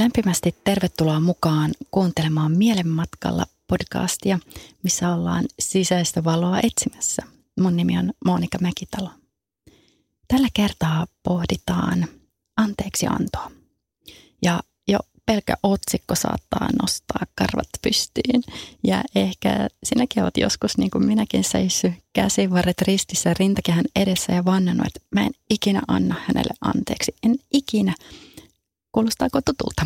Lämpimästi tervetuloa mukaan kuuntelemaan Mielenmatkalla podcastia, missä ollaan sisäistä valoa etsimässä. Mun nimi on Monika Mäkitalo. Tällä kertaa pohditaan anteeksiantoa. Ja jo pelkkä otsikko saattaa nostaa karvat pystyyn. Ja ehkä sinäkin olet joskus, niin kuin minäkin, seissy käsivarret ristissä rintakehän edessä ja vannannut, että mä en ikinä anna hänelle anteeksi. En ikinä. Kuulostaako tutulta?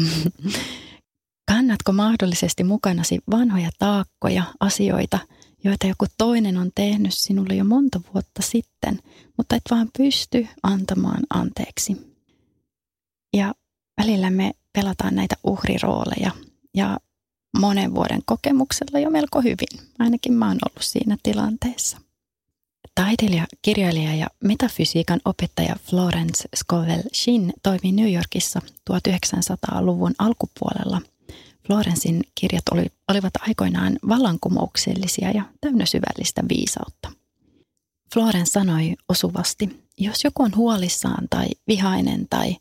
Kannatko mahdollisesti mukanasi vanhoja taakkoja, asioita, joita joku toinen on tehnyt sinulle jo monta vuotta sitten, mutta et vaan pysty antamaan anteeksi? Ja välillä me pelataan näitä uhrirooleja ja monen vuoden kokemuksella jo melko hyvin. Ainakin mä oon ollut siinä tilanteessa. Taiteilija, kirjailija ja metafysiikan opettaja Florence Scovel Shin toimi New Yorkissa 1900-luvun alkupuolella. Florensin kirjat oli, olivat aikoinaan vallankumouksellisia ja täynnä syvällistä viisautta. Florence sanoi osuvasti, jos joku on huolissaan tai vihainen tai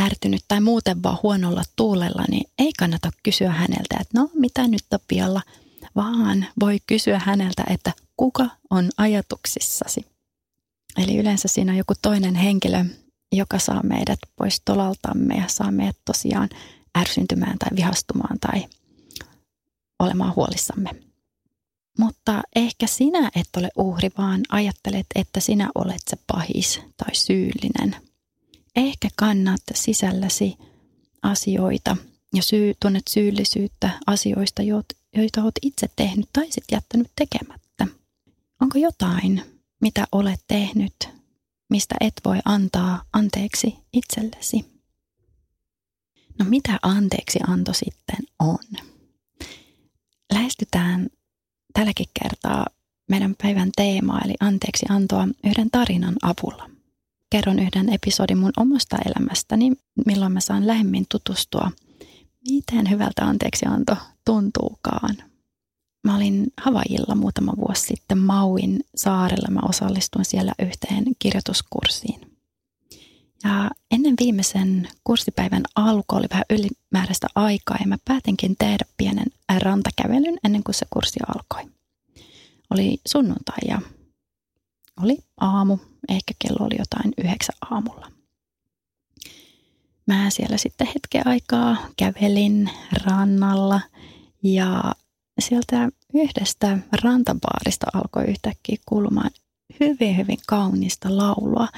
ärtynyt tai muuten vaan huonolla tuulella, niin ei kannata kysyä häneltä, että no mitä nyt Tapialla, vaan voi kysyä häneltä, että kuka on ajatuksissasi. Eli yleensä siinä on joku toinen henkilö, joka saa meidät pois tolaltamme ja saa meidät tosiaan ärsyntymään tai vihastumaan tai olemaan huolissamme. Mutta ehkä sinä et ole uhri, vaan ajattelet, että sinä olet se pahis tai syyllinen. Ehkä kannat sisälläsi asioita ja syy, tunnet syyllisyyttä asioista, joita olet itse tehnyt tai sitten jättänyt tekemättä. Onko jotain, mitä olet tehnyt, mistä et voi antaa anteeksi itsellesi? No mitä anteeksi anto sitten on? Lähestytään tälläkin kertaa meidän päivän teemaa eli anteeksi antoa yhden tarinan avulla. Kerron yhden episodin mun omasta elämästäni, milloin mä saan lähemmin tutustua, miten hyvältä anteeksianto tuntuukaan. Mä olin Havaijilla muutama vuosi sitten Mauin saarella. Mä osallistuin siellä yhteen kirjoituskurssiin. Ja ennen viimeisen kurssipäivän alku oli vähän ylimääräistä aikaa ja mä päätinkin tehdä pienen rantakävelyn ennen kuin se kurssi alkoi. Oli sunnuntai ja oli aamu, ehkä kello oli jotain yhdeksän aamulla. Mä siellä sitten hetken aikaa kävelin rannalla ja sieltä yhdestä rantabaarista alkoi yhtäkkiä kuulumaan hyvin, hyvin kaunista laulua.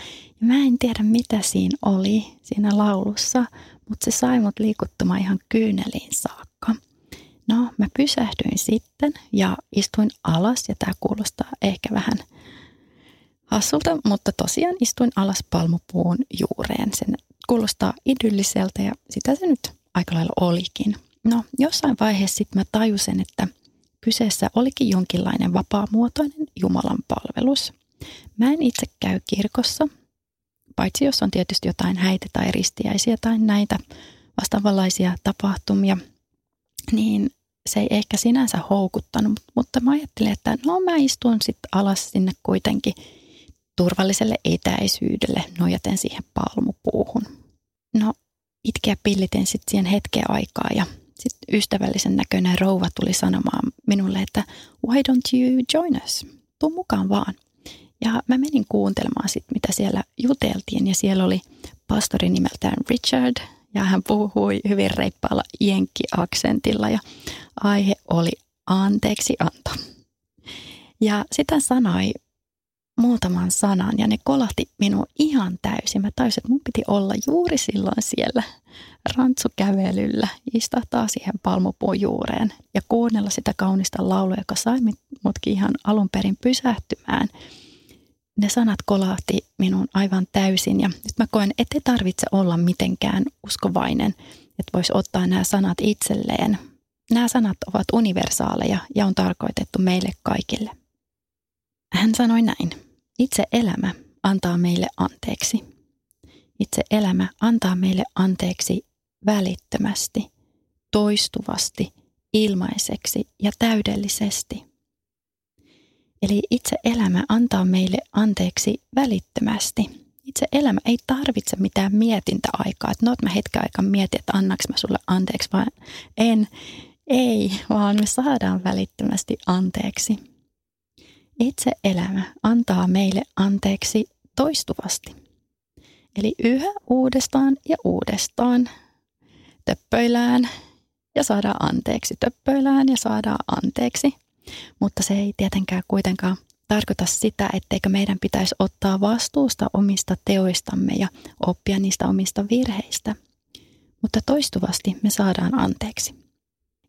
Ja mä en tiedä, mitä siinä oli siinä laulussa, mutta se sai mut liikuttumaan ihan kyyneliin saakka. No, mä pysähdyin sitten ja istuin alas, ja tämä kuulostaa ehkä vähän hassulta, mutta tosiaan istuin alas palmupuun juureen. Sen kuulostaa idylliseltä ja sitä se nyt aika lailla olikin. No, jossain vaiheessa sitten mä tajusin, että kyseessä olikin jonkinlainen vapaamuotoinen Jumalan palvelus. Mä en itse käy kirkossa, paitsi jos on tietysti jotain häitä tai ristiäisiä tai näitä vastaavanlaisia tapahtumia, niin se ei ehkä sinänsä houkuttanut, mutta mä ajattelin, että no mä istun sitten alas sinne kuitenkin turvalliselle etäisyydelle nojaten siihen palmupuuhun. No itkeä pillitin sitten siihen hetken aikaa ja sitten ystävällisen näköinen rouva tuli sanomaan minulle, että why don't you join us? Tuu mukaan vaan. Ja mä menin kuuntelemaan sitten, mitä siellä juteltiin ja siellä oli pastori nimeltään Richard ja hän puhui hyvin reippaalla jenkki-aksentilla ja aihe oli anteeksi anto. Ja sitä sanoi, muutaman sanan ja ne kolahti minua ihan täysin. Mä taisin, että mun piti olla juuri silloin siellä rantsukävelyllä, istahtaa siihen palmupuun juureen ja kuunnella sitä kaunista laulua, joka sai mutkin ihan alun perin pysähtymään. Ne sanat kolahti minun aivan täysin ja nyt mä koen, että ei tarvitse olla mitenkään uskovainen, että voisi ottaa nämä sanat itselleen. Nämä sanat ovat universaaleja ja on tarkoitettu meille kaikille. Hän sanoi näin. Itse elämä antaa meille anteeksi. Itse elämä antaa meille anteeksi välittömästi, toistuvasti, ilmaiseksi ja täydellisesti. Eli itse elämä antaa meille anteeksi välittömästi. Itse elämä ei tarvitse mitään mietintäaikaa, että no, mä hetken aikaa mietin, että annaks mä sulle anteeksi, vaan en, ei, vaan me saadaan välittömästi anteeksi. Itse elämä antaa meille anteeksi toistuvasti. Eli yhä uudestaan ja uudestaan töppöillään ja saadaan anteeksi, töppöillään ja saadaan anteeksi. Mutta se ei tietenkään kuitenkaan tarkoita sitä, etteikö meidän pitäisi ottaa vastuusta omista teoistamme ja oppia niistä omista virheistä. Mutta toistuvasti me saadaan anteeksi.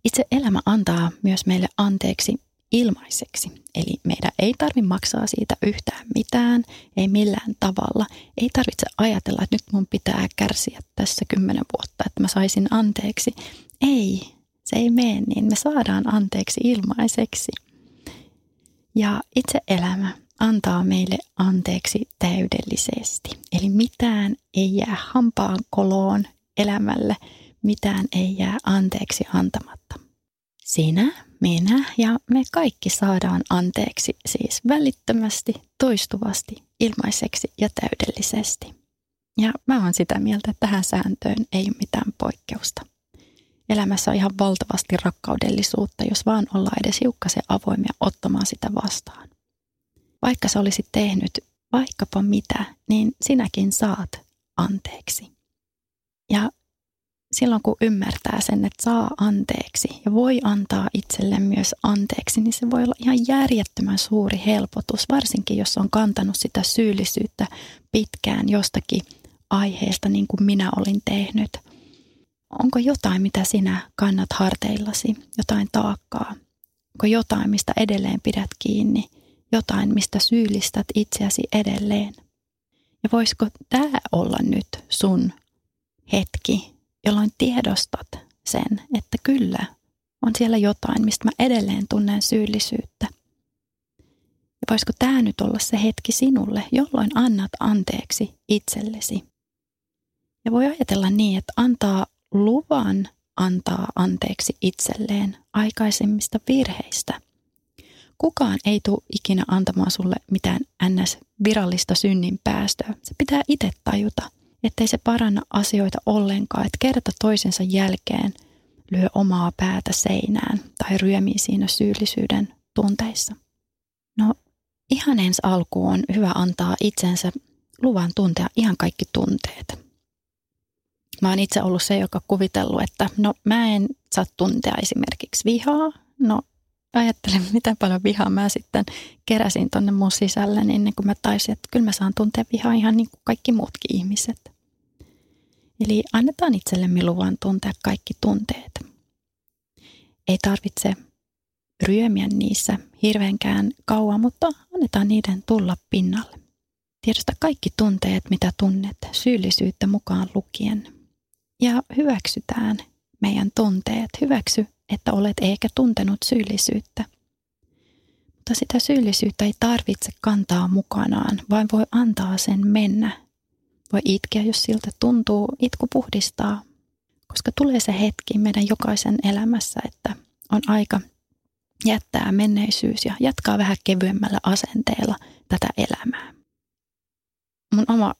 Itse elämä antaa myös meille anteeksi ilmaiseksi. Eli meidän ei tarvitse maksaa siitä yhtään mitään, ei millään tavalla. Ei tarvitse ajatella, että nyt mun pitää kärsiä tässä kymmenen vuotta, että mä saisin anteeksi. Ei, se ei mene niin. Me saadaan anteeksi ilmaiseksi. Ja itse elämä antaa meille anteeksi täydellisesti. Eli mitään ei jää hampaan koloon elämälle, mitään ei jää anteeksi antamatta. Sinä minä ja me kaikki saadaan anteeksi siis välittömästi, toistuvasti, ilmaiseksi ja täydellisesti. Ja mä oon sitä mieltä, että tähän sääntöön ei ole mitään poikkeusta. Elämässä on ihan valtavasti rakkaudellisuutta, jos vaan ollaan edes hiukkasen avoimia ottamaan sitä vastaan. Vaikka sä olisit tehnyt vaikkapa mitä, niin sinäkin saat anteeksi. Ja silloin kun ymmärtää sen, että saa anteeksi ja voi antaa itselle myös anteeksi, niin se voi olla ihan järjettömän suuri helpotus, varsinkin jos on kantanut sitä syyllisyyttä pitkään jostakin aiheesta, niin kuin minä olin tehnyt. Onko jotain, mitä sinä kannat harteillasi, jotain taakkaa? Onko jotain, mistä edelleen pidät kiinni? Jotain, mistä syyllistät itseäsi edelleen? Ja voisiko tämä olla nyt sun hetki jolloin tiedostat sen, että kyllä on siellä jotain, mistä mä edelleen tunnen syyllisyyttä. Ja voisiko tämä nyt olla se hetki sinulle, jolloin annat anteeksi itsellesi? Ja voi ajatella niin, että antaa luvan antaa anteeksi itselleen aikaisemmista virheistä. Kukaan ei tule ikinä antamaan sulle mitään ns. virallista synnin päästöä. Se pitää itse tajuta – ettei se paranna asioita ollenkaan, että kerta toisensa jälkeen lyö omaa päätä seinään tai ryömii siinä syyllisyyden tunteissa. No ihan ensi alkuun on hyvä antaa itsensä luvan tuntea ihan kaikki tunteet. Mä oon itse ollut se, joka kuvitellut, että no mä en saa tuntea esimerkiksi vihaa. No ajattelen, miten paljon vihaa mä sitten keräsin tonne mun sisälle, niin kuin mä taisin, että kyllä mä saan tuntea vihaa ihan niin kuin kaikki muutkin ihmiset. Eli annetaan itsellemme luvan tuntea kaikki tunteet. Ei tarvitse ryömiä niissä hirveänkään kauan, mutta annetaan niiden tulla pinnalle. Tiedosta kaikki tunteet, mitä tunnet, syyllisyyttä mukaan lukien. Ja hyväksytään meidän tunteet. Hyväksy, että olet eikä tuntenut syyllisyyttä. Mutta sitä syyllisyyttä ei tarvitse kantaa mukanaan, vaan voi antaa sen mennä voi itkeä, jos siltä tuntuu. Itku puhdistaa, koska tulee se hetki meidän jokaisen elämässä, että on aika jättää menneisyys ja jatkaa vähän kevyemmällä asenteella tätä elämää. Mun oma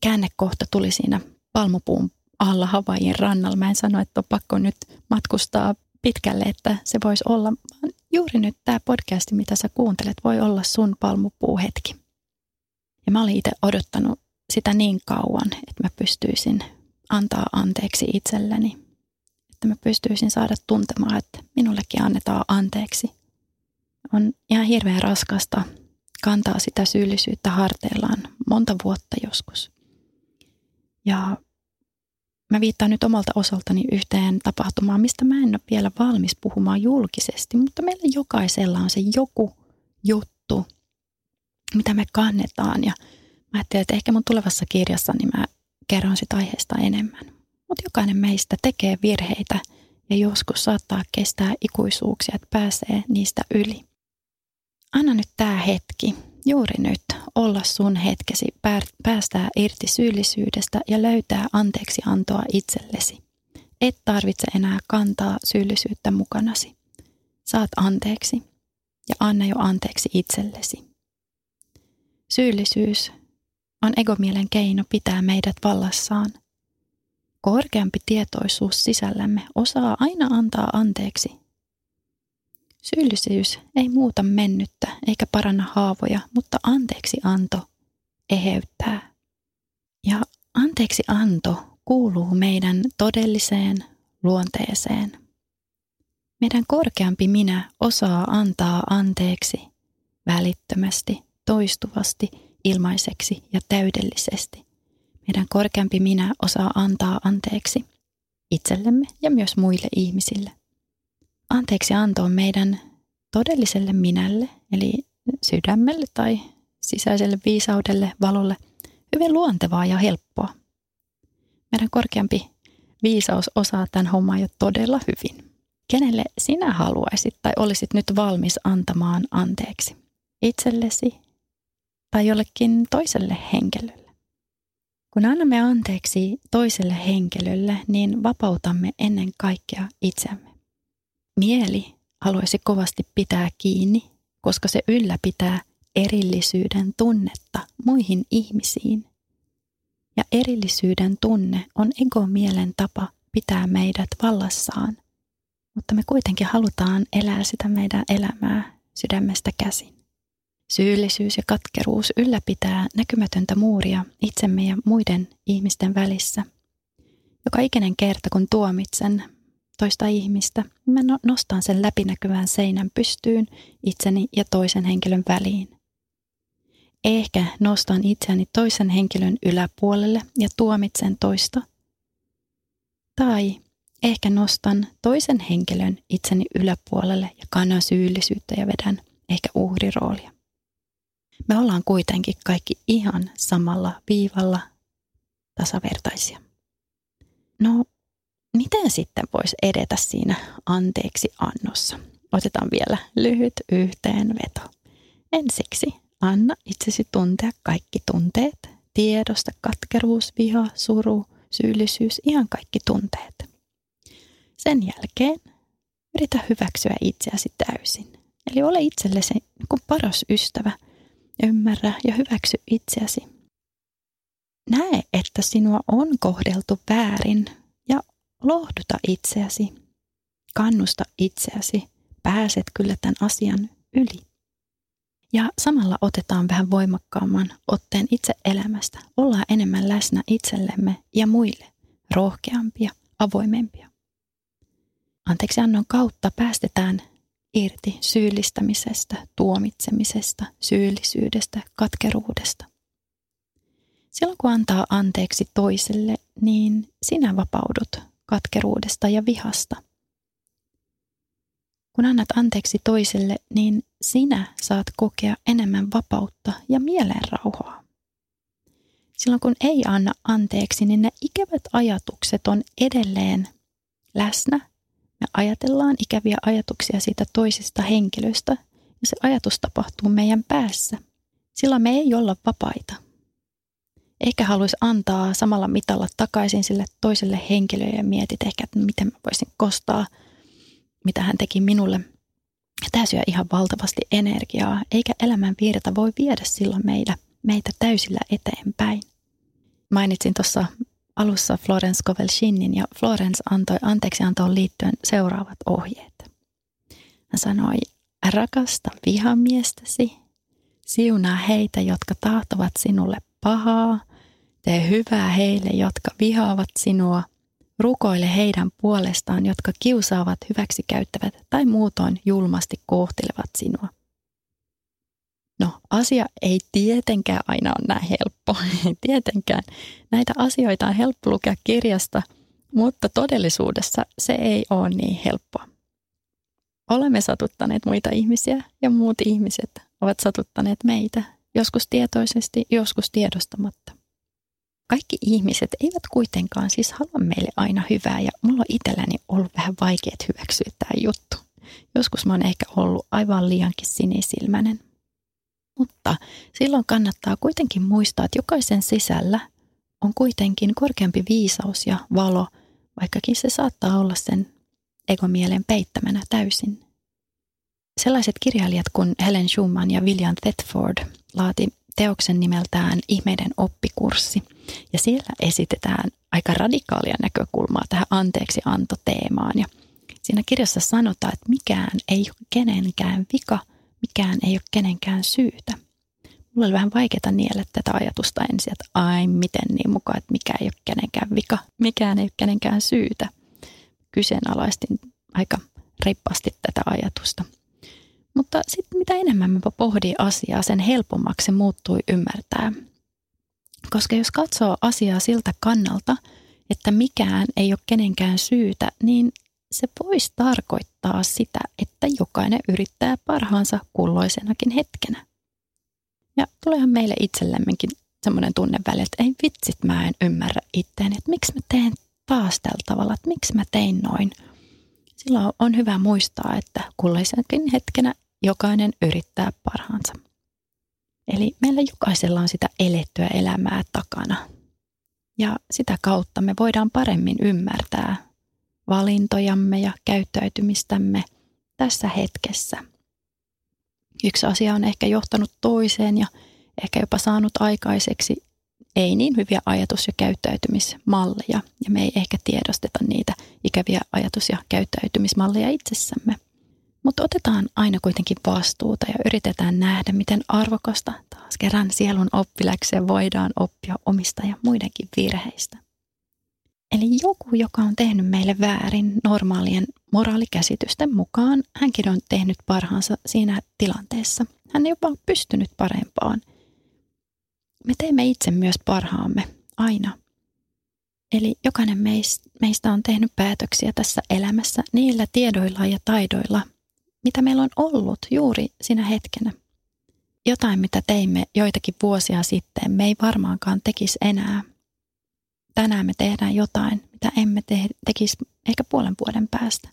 käännekohta tuli siinä palmupuun alla Havaijin rannalla. Mä en sano, että on pakko nyt matkustaa pitkälle, että se voisi olla. Juuri nyt tämä podcasti, mitä sä kuuntelet, voi olla sun palmupuuhetki. Ja mä olin itse odottanut sitä niin kauan, että mä pystyisin antaa anteeksi itselleni. Että mä pystyisin saada tuntemaan, että minullekin annetaan anteeksi. On ihan hirveän raskasta kantaa sitä syyllisyyttä harteillaan monta vuotta joskus. Ja mä viittaan nyt omalta osaltani yhteen tapahtumaan, mistä mä en ole vielä valmis puhumaan julkisesti, mutta meillä jokaisella on se joku juttu, mitä me kannetaan. Ja mä ajattelin, että ehkä mun tulevassa kirjassa niin mä kerron sitä aiheesta enemmän. Mutta jokainen meistä tekee virheitä ja joskus saattaa kestää ikuisuuksia, että pääsee niistä yli. Anna nyt tämä hetki, juuri nyt, olla sun hetkesi, päästää irti syyllisyydestä ja löytää anteeksi antoa itsellesi. Et tarvitse enää kantaa syyllisyyttä mukanasi. Saat anteeksi ja anna jo anteeksi itsellesi. Syyllisyys on egomielen keino pitää meidät vallassaan. Korkeampi tietoisuus sisällämme osaa aina antaa anteeksi. Syyllisyys ei muuta mennyttä eikä paranna haavoja, mutta anteeksi anto eheyttää. Ja anteeksi anto kuuluu meidän todelliseen luonteeseen. Meidän korkeampi minä osaa antaa anteeksi välittömästi, toistuvasti, ilmaiseksi ja täydellisesti. Meidän korkeampi minä osaa antaa anteeksi itsellemme ja myös muille ihmisille. Anteeksi anto on meidän todelliselle minälle, eli sydämelle tai sisäiselle viisaudelle, valolle, hyvin luontevaa ja helppoa. Meidän korkeampi viisaus osaa tämän homman jo todella hyvin. Kenelle sinä haluaisit tai olisit nyt valmis antamaan anteeksi? Itsellesi tai jollekin toiselle henkilölle? Kun annamme anteeksi toiselle henkilölle, niin vapautamme ennen kaikkea itseämme. Mieli haluaisi kovasti pitää kiinni, koska se ylläpitää erillisyyden tunnetta muihin ihmisiin. Ja erillisyyden tunne on egomielen tapa pitää meidät vallassaan, mutta me kuitenkin halutaan elää sitä meidän elämää sydämestä käsin. Syyllisyys ja katkeruus ylläpitää näkymätöntä muuria itsemme ja muiden ihmisten välissä. Joka ikinen kerta, kun tuomitsen toista ihmistä, mä no-, nostan sen läpinäkyvän seinän pystyyn itseni ja toisen henkilön väliin. Ehkä nostan itseäni toisen henkilön yläpuolelle ja tuomitsen toista. Tai ehkä nostan toisen henkilön itseni yläpuolelle ja kannan syyllisyyttä ja vedän ehkä uhriroolia. Me ollaan kuitenkin kaikki ihan samalla viivalla tasavertaisia. No, miten sitten voisi edetä siinä anteeksi annossa? Otetaan vielä lyhyt yhteenveto. Ensiksi anna itsesi tuntea kaikki tunteet, tiedosta katkeruus, viha, suru, syyllisyys, ihan kaikki tunteet. Sen jälkeen yritä hyväksyä itseäsi täysin. Eli ole itsellesi niin paras ystävä. Ymmärrä ja hyväksy itseäsi. Näe, että sinua on kohdeltu väärin lohduta itseäsi, kannusta itseäsi, pääset kyllä tämän asian yli. Ja samalla otetaan vähän voimakkaamman otteen itse elämästä, ollaan enemmän läsnä itsellemme ja muille, rohkeampia, avoimempia. Anteeksi annon kautta päästetään irti syyllistämisestä, tuomitsemisesta, syyllisyydestä, katkeruudesta. Silloin kun antaa anteeksi toiselle, niin sinä vapaudut katkeruudesta ja vihasta. Kun annat anteeksi toiselle, niin sinä saat kokea enemmän vapautta ja mielenrauhaa. Silloin kun ei anna anteeksi, niin ne ikävät ajatukset on edelleen läsnä. Me ajatellaan ikäviä ajatuksia siitä toisesta henkilöstä ja se ajatus tapahtuu meidän päässä. Silloin me ei olla vapaita ehkä haluaisi antaa samalla mitalla takaisin sille toiselle henkilölle ja mietit ehkä, että miten mä voisin kostaa, mitä hän teki minulle. Tämä syö ihan valtavasti energiaa, eikä elämän virta voi viedä silloin meitä, meitä täysillä eteenpäin. Mainitsin tuossa alussa Florence Kovelshinin ja Florence antoi anteeksiantoon liittyen seuraavat ohjeet. Hän sanoi, rakasta vihamiestäsi, siunaa heitä, jotka tahtovat sinulle pahaa, Tee hyvää heille, jotka vihaavat sinua. Rukoile heidän puolestaan, jotka kiusaavat, hyväksikäyttävät tai muutoin julmasti kohtelevat sinua. No, asia ei tietenkään aina ole näin helppo. Ei tietenkään. Näitä asioita on helppo lukea kirjasta, mutta todellisuudessa se ei ole niin helppoa. Olemme satuttaneet muita ihmisiä ja muut ihmiset ovat satuttaneet meitä, joskus tietoisesti, joskus tiedostamatta. Kaikki ihmiset eivät kuitenkaan siis halua meille aina hyvää ja mulla on itselläni ollut vähän vaikeat hyväksyä tämä juttu. Joskus mä oon ehkä ollut aivan liiankin sinisilmäinen. Mutta silloin kannattaa kuitenkin muistaa, että jokaisen sisällä on kuitenkin korkeampi viisaus ja valo, vaikkakin se saattaa olla sen egomielen peittämänä täysin. Sellaiset kirjailijat kuin Helen Schumann ja William Thetford laati teoksen nimeltään Ihmeiden oppikurssi. Ja siellä esitetään aika radikaalia näkökulmaa tähän anteeksi anto-teemaan. Ja siinä kirjassa sanotaan, että mikään ei ole kenenkään vika, mikään ei ole kenenkään syytä. Mulla oli vähän vaikeaa niellä tätä ajatusta ensin, että ai miten niin mukaan, että mikä ei ole kenenkään vika, mikään ei ole kenenkään syytä. Kyseenalaistin aika reippaasti tätä ajatusta. Mutta sitten mitä enemmän mä pohdin asiaa, sen helpommaksi se muuttui ymmärtää. Koska jos katsoo asiaa siltä kannalta, että mikään ei ole kenenkään syytä, niin se voisi tarkoittaa sitä, että jokainen yrittää parhaansa kulloisenakin hetkenä. Ja tuleehan meille itsellemmekin semmoinen tunne välillä, että ei vitsit, mä en ymmärrä itteeni, että miksi mä teen taas tällä tavalla, että miksi mä tein noin. Silloin on hyvä muistaa, että kulloisenkin hetkenä jokainen yrittää parhaansa. Eli meillä jokaisella on sitä elettyä elämää takana. Ja sitä kautta me voidaan paremmin ymmärtää valintojamme ja käyttäytymistämme tässä hetkessä. Yksi asia on ehkä johtanut toiseen ja ehkä jopa saanut aikaiseksi ei niin hyviä ajatus- ja käyttäytymismalleja, ja me ei ehkä tiedosteta niitä ikäviä ajatus- ja käyttäytymismalleja itsessämme. Mutta otetaan aina kuitenkin vastuuta ja yritetään nähdä, miten arvokasta taas kerran sielun oppiläksiä voidaan oppia omista ja muidenkin virheistä. Eli joku, joka on tehnyt meille väärin normaalien moraalikäsitysten mukaan, hänkin on tehnyt parhaansa siinä tilanteessa. Hän ei jopa pystynyt parempaan. Me teemme itse myös parhaamme, aina. Eli jokainen meistä on tehnyt päätöksiä tässä elämässä niillä tiedoilla ja taidoilla, mitä meillä on ollut juuri sinä hetkenä. Jotain, mitä teimme joitakin vuosia sitten, me ei varmaankaan tekisi enää. Tänään me tehdään jotain, mitä emme te- tekisi ehkä puolen vuoden päästä.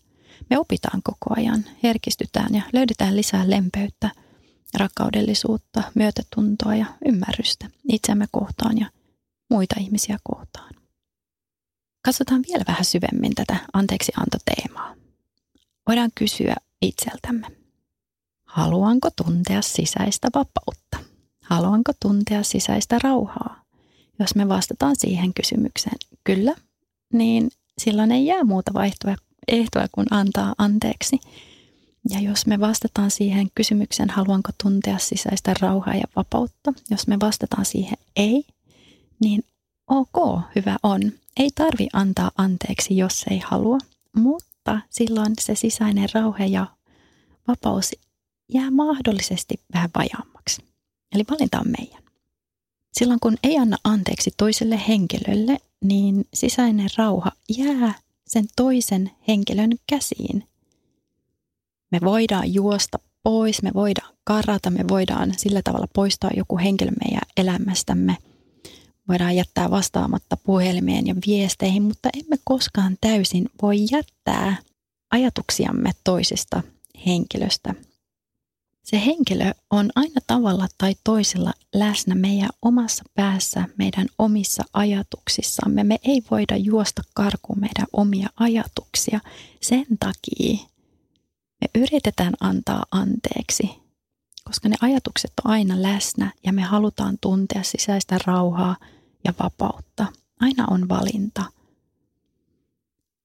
Me opitaan koko ajan, herkistytään ja löydetään lisää lempeyttä, rakkaudellisuutta, myötätuntoa ja ymmärrystä itsemme kohtaan ja muita ihmisiä kohtaan. Katsotaan vielä vähän syvemmin tätä anteeksi antoteemaa. Voidaan kysyä, itseltämme. Haluanko tuntea sisäistä vapautta? Haluanko tuntea sisäistä rauhaa? Jos me vastataan siihen kysymykseen kyllä, niin silloin ei jää muuta vaihtoa, ehtoa kuin antaa anteeksi. Ja jos me vastataan siihen kysymykseen, haluanko tuntea sisäistä rauhaa ja vapautta, jos me vastataan siihen ei, niin ok, hyvä on. Ei tarvi antaa anteeksi, jos ei halua, mutta silloin se sisäinen rauha ja vapaus jää mahdollisesti vähän vajaammaksi. Eli valinta on meidän. Silloin kun ei anna anteeksi toiselle henkilölle, niin sisäinen rauha jää sen toisen henkilön käsiin. Me voidaan juosta pois, me voidaan karata, me voidaan sillä tavalla poistaa joku henkilö meidän elämästämme – voidaan jättää vastaamatta puhelimeen ja viesteihin, mutta emme koskaan täysin voi jättää ajatuksiamme toisesta henkilöstä. Se henkilö on aina tavalla tai toisella läsnä meidän omassa päässä, meidän omissa ajatuksissamme. Me ei voida juosta karkuun meidän omia ajatuksia. Sen takia me yritetään antaa anteeksi, koska ne ajatukset on aina läsnä ja me halutaan tuntea sisäistä rauhaa ja vapautta. Aina on valinta.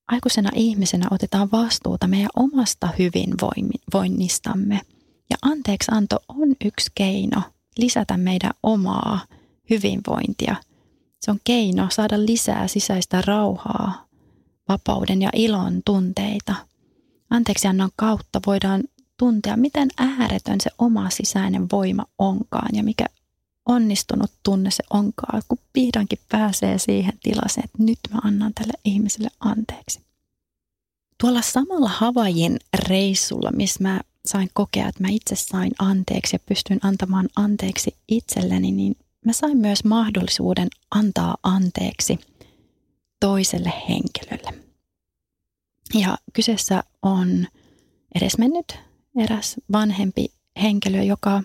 Aikuisena ihmisenä otetaan vastuuta meidän omasta hyvinvoinnistamme ja anteeksianto on yksi keino lisätä meidän omaa hyvinvointia. Se on keino saada lisää sisäistä rauhaa, vapauden ja ilon tunteita. Anteeksiannon kautta voidaan tuntea, miten ääretön se oma sisäinen voima onkaan ja mikä onnistunut tunne se onkaan, kun vihdoinkin pääsee siihen tilaseen, että nyt mä annan tälle ihmiselle anteeksi. Tuolla samalla Havajin reissulla, missä mä sain kokea, että mä itse sain anteeksi ja pystyn antamaan anteeksi itselleni, niin mä sain myös mahdollisuuden antaa anteeksi toiselle henkilölle. Ja kyseessä on edesmennyt eräs vanhempi henkilö, joka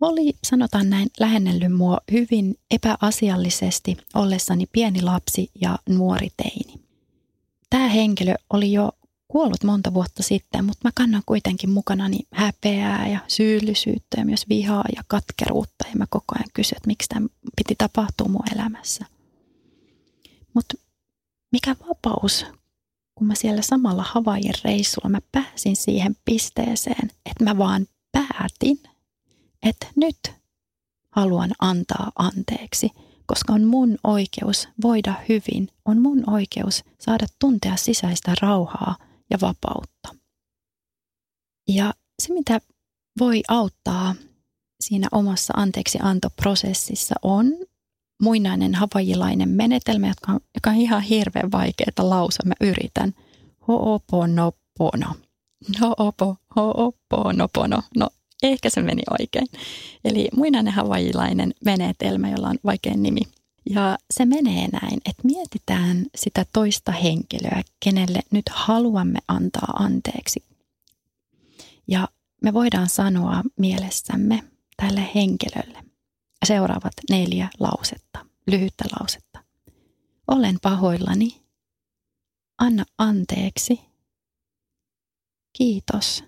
oli, sanotaan näin, lähennellyt mua hyvin epäasiallisesti ollessani pieni lapsi ja nuori teini. Tämä henkilö oli jo kuollut monta vuotta sitten, mutta mä kannan kuitenkin mukanani häpeää ja syyllisyyttä ja myös vihaa ja katkeruutta. Ja mä koko ajan kysyn, että miksi tämä piti tapahtua mun elämässä. Mutta mikä vapaus, kun mä siellä samalla Havaijin reissulla mä pääsin siihen pisteeseen, että mä vaan päätin, että nyt haluan antaa anteeksi, koska on mun oikeus voida hyvin, on mun oikeus saada tuntea sisäistä rauhaa ja vapautta. Ja se, mitä voi auttaa siinä omassa anteeksiantoprosessissa on muinainen havajilainen menetelmä, joka on, joka on ihan hirveän vaikeaa lausua. Mä yritän. Ho'oponopono. Ho'opo, ho'oponopono. No, ehkä se meni oikein. Eli muinainen havajilainen menetelmä, jolla on vaikein nimi. Ja se menee näin, että mietitään sitä toista henkilöä, kenelle nyt haluamme antaa anteeksi. Ja me voidaan sanoa mielessämme tälle henkilölle seuraavat neljä lausetta, lyhyttä lausetta. Olen pahoillani. Anna anteeksi. Kiitos.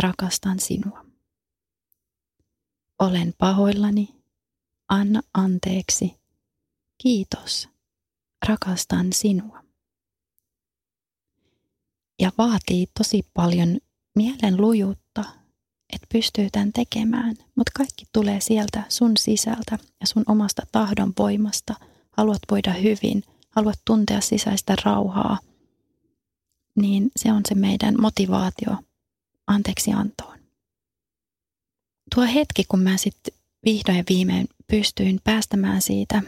Rakastan sinua. Olen pahoillani. Anna anteeksi. Kiitos. Rakastan sinua. Ja vaatii tosi paljon mielen lujuutta että pystyy tämän tekemään, mutta kaikki tulee sieltä sun sisältä ja sun omasta tahdon voimasta. Haluat voida hyvin, haluat tuntea sisäistä rauhaa, niin se on se meidän motivaatio anteeksi antoon. Tuo hetki, kun mä sitten vihdoin viimein pystyin päästämään siitä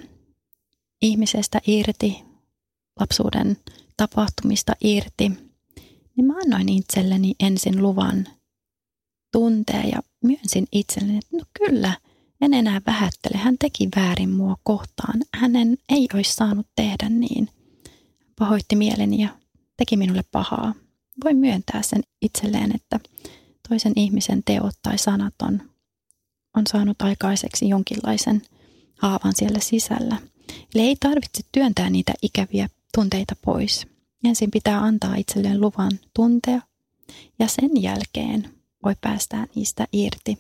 ihmisestä irti, lapsuuden tapahtumista irti, niin mä annoin itselleni ensin luvan tuntea ja myönsin itselleni, että no kyllä, en enää vähättele. Hän teki väärin mua kohtaan. Hänen ei olisi saanut tehdä niin. Pahoitti mieleni ja teki minulle pahaa. Voin myöntää sen itselleen, että toisen ihmisen teot tai sanat on, on saanut aikaiseksi jonkinlaisen haavan siellä sisällä. Eli ei tarvitse työntää niitä ikäviä tunteita pois. Ensin pitää antaa itselleen luvan tuntea ja sen jälkeen voi päästää niistä irti.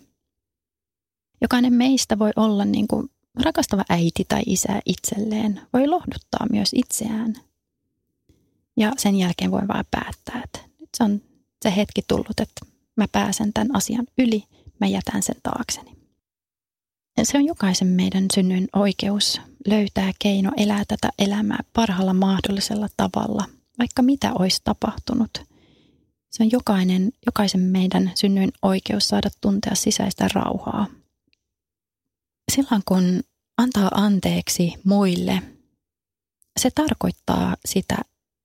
Jokainen meistä voi olla niin kuin rakastava äiti tai isä itselleen, voi lohduttaa myös itseään. Ja sen jälkeen voi vaan päättää, että nyt se on se hetki tullut, että mä pääsen tämän asian yli, mä jätän sen taakseni. Se on jokaisen meidän synnyin oikeus löytää keino elää tätä elämää parhaalla mahdollisella tavalla, vaikka mitä olisi tapahtunut – se on jokainen, jokaisen meidän synnyin oikeus saada tuntea sisäistä rauhaa. Silloin kun antaa anteeksi muille, se tarkoittaa sitä,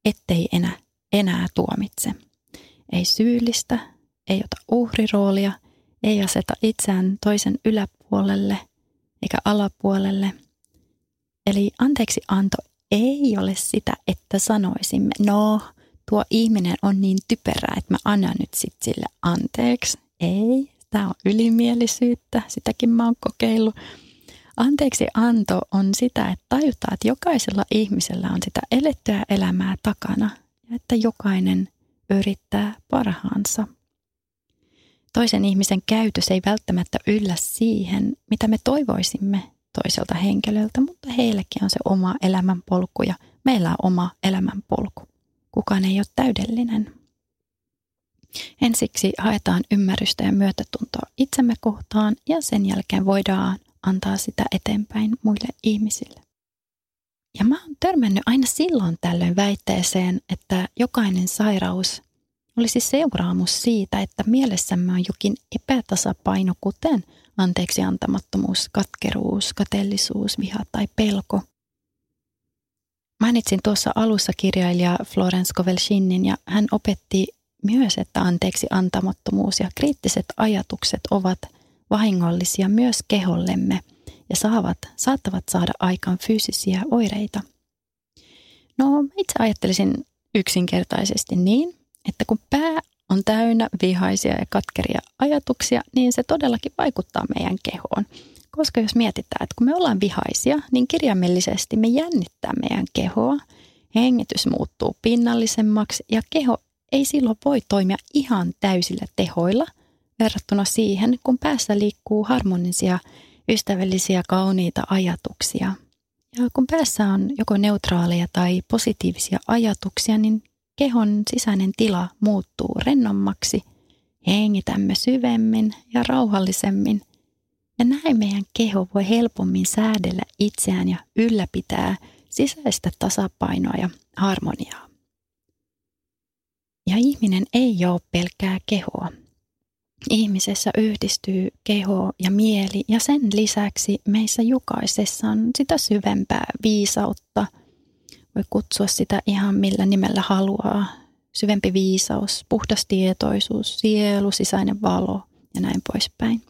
ettei enää, enää tuomitse. Ei syyllistä, ei ota uhriroolia, ei aseta itseään toisen yläpuolelle eikä alapuolelle. Eli anteeksi anto ei ole sitä, että sanoisimme, no tuo ihminen on niin typerää, että mä annan nyt sit sille anteeksi. Ei, tämä on ylimielisyyttä, sitäkin mä oon kokeillut. Anteeksi anto on sitä, että tajutaan, että jokaisella ihmisellä on sitä elettyä elämää takana ja että jokainen yrittää parhaansa. Toisen ihmisen käytös ei välttämättä yllä siihen, mitä me toivoisimme toiselta henkilöltä, mutta heillekin on se oma elämänpolku ja meillä on oma elämänpolku. Kukaan ei ole täydellinen. Ensiksi haetaan ymmärrystä ja myötätuntoa itsemme kohtaan ja sen jälkeen voidaan antaa sitä eteenpäin muille ihmisille. Ja mä oon törmännyt aina silloin tällöin väitteeseen, että jokainen sairaus olisi seuraamus siitä, että mielessämme on jokin epätasapaino, kuten anteeksi antamattomuus, katkeruus, kateellisuus, viha tai pelko. Mainitsin tuossa alussa kirjailija Florence Kovelshinin ja hän opetti myös, että anteeksi antamattomuus ja kriittiset ajatukset ovat vahingollisia myös kehollemme ja saavat, saattavat saada aikaan fyysisiä oireita. No, itse ajattelisin yksinkertaisesti niin, että kun pää on täynnä vihaisia ja katkeria ajatuksia, niin se todellakin vaikuttaa meidän kehoon. Koska jos mietitään, että kun me ollaan vihaisia, niin kirjaimellisesti me jännittää meidän kehoa, hengitys muuttuu pinnallisemmaksi ja keho ei silloin voi toimia ihan täysillä tehoilla verrattuna siihen, kun päässä liikkuu harmonisia, ystävällisiä, kauniita ajatuksia. Ja kun päässä on joko neutraaleja tai positiivisia ajatuksia, niin kehon sisäinen tila muuttuu rennommaksi, hengitämme syvemmin ja rauhallisemmin. Ja näin meidän keho voi helpommin säädellä itseään ja ylläpitää sisäistä tasapainoa ja harmoniaa. Ja ihminen ei ole pelkkää kehoa. Ihmisessä yhdistyy keho ja mieli ja sen lisäksi meissä jokaisessa on sitä syvempää viisautta – voi kutsua sitä ihan millä nimellä haluaa. Syvempi viisaus, puhdas tietoisuus, sielu, sisäinen valo ja näin poispäin.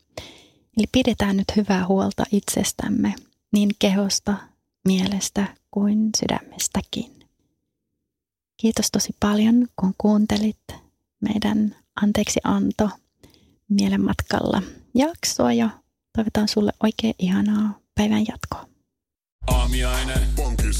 Eli pidetään nyt hyvää huolta itsestämme, niin kehosta, mielestä kuin sydämestäkin. Kiitos tosi paljon, kun kuuntelit meidän Anteeksi anto mielenmatkalla jaksoa ja toivotan sulle oikein ihanaa päivän jatkoa. Aamiainen. Bonkis.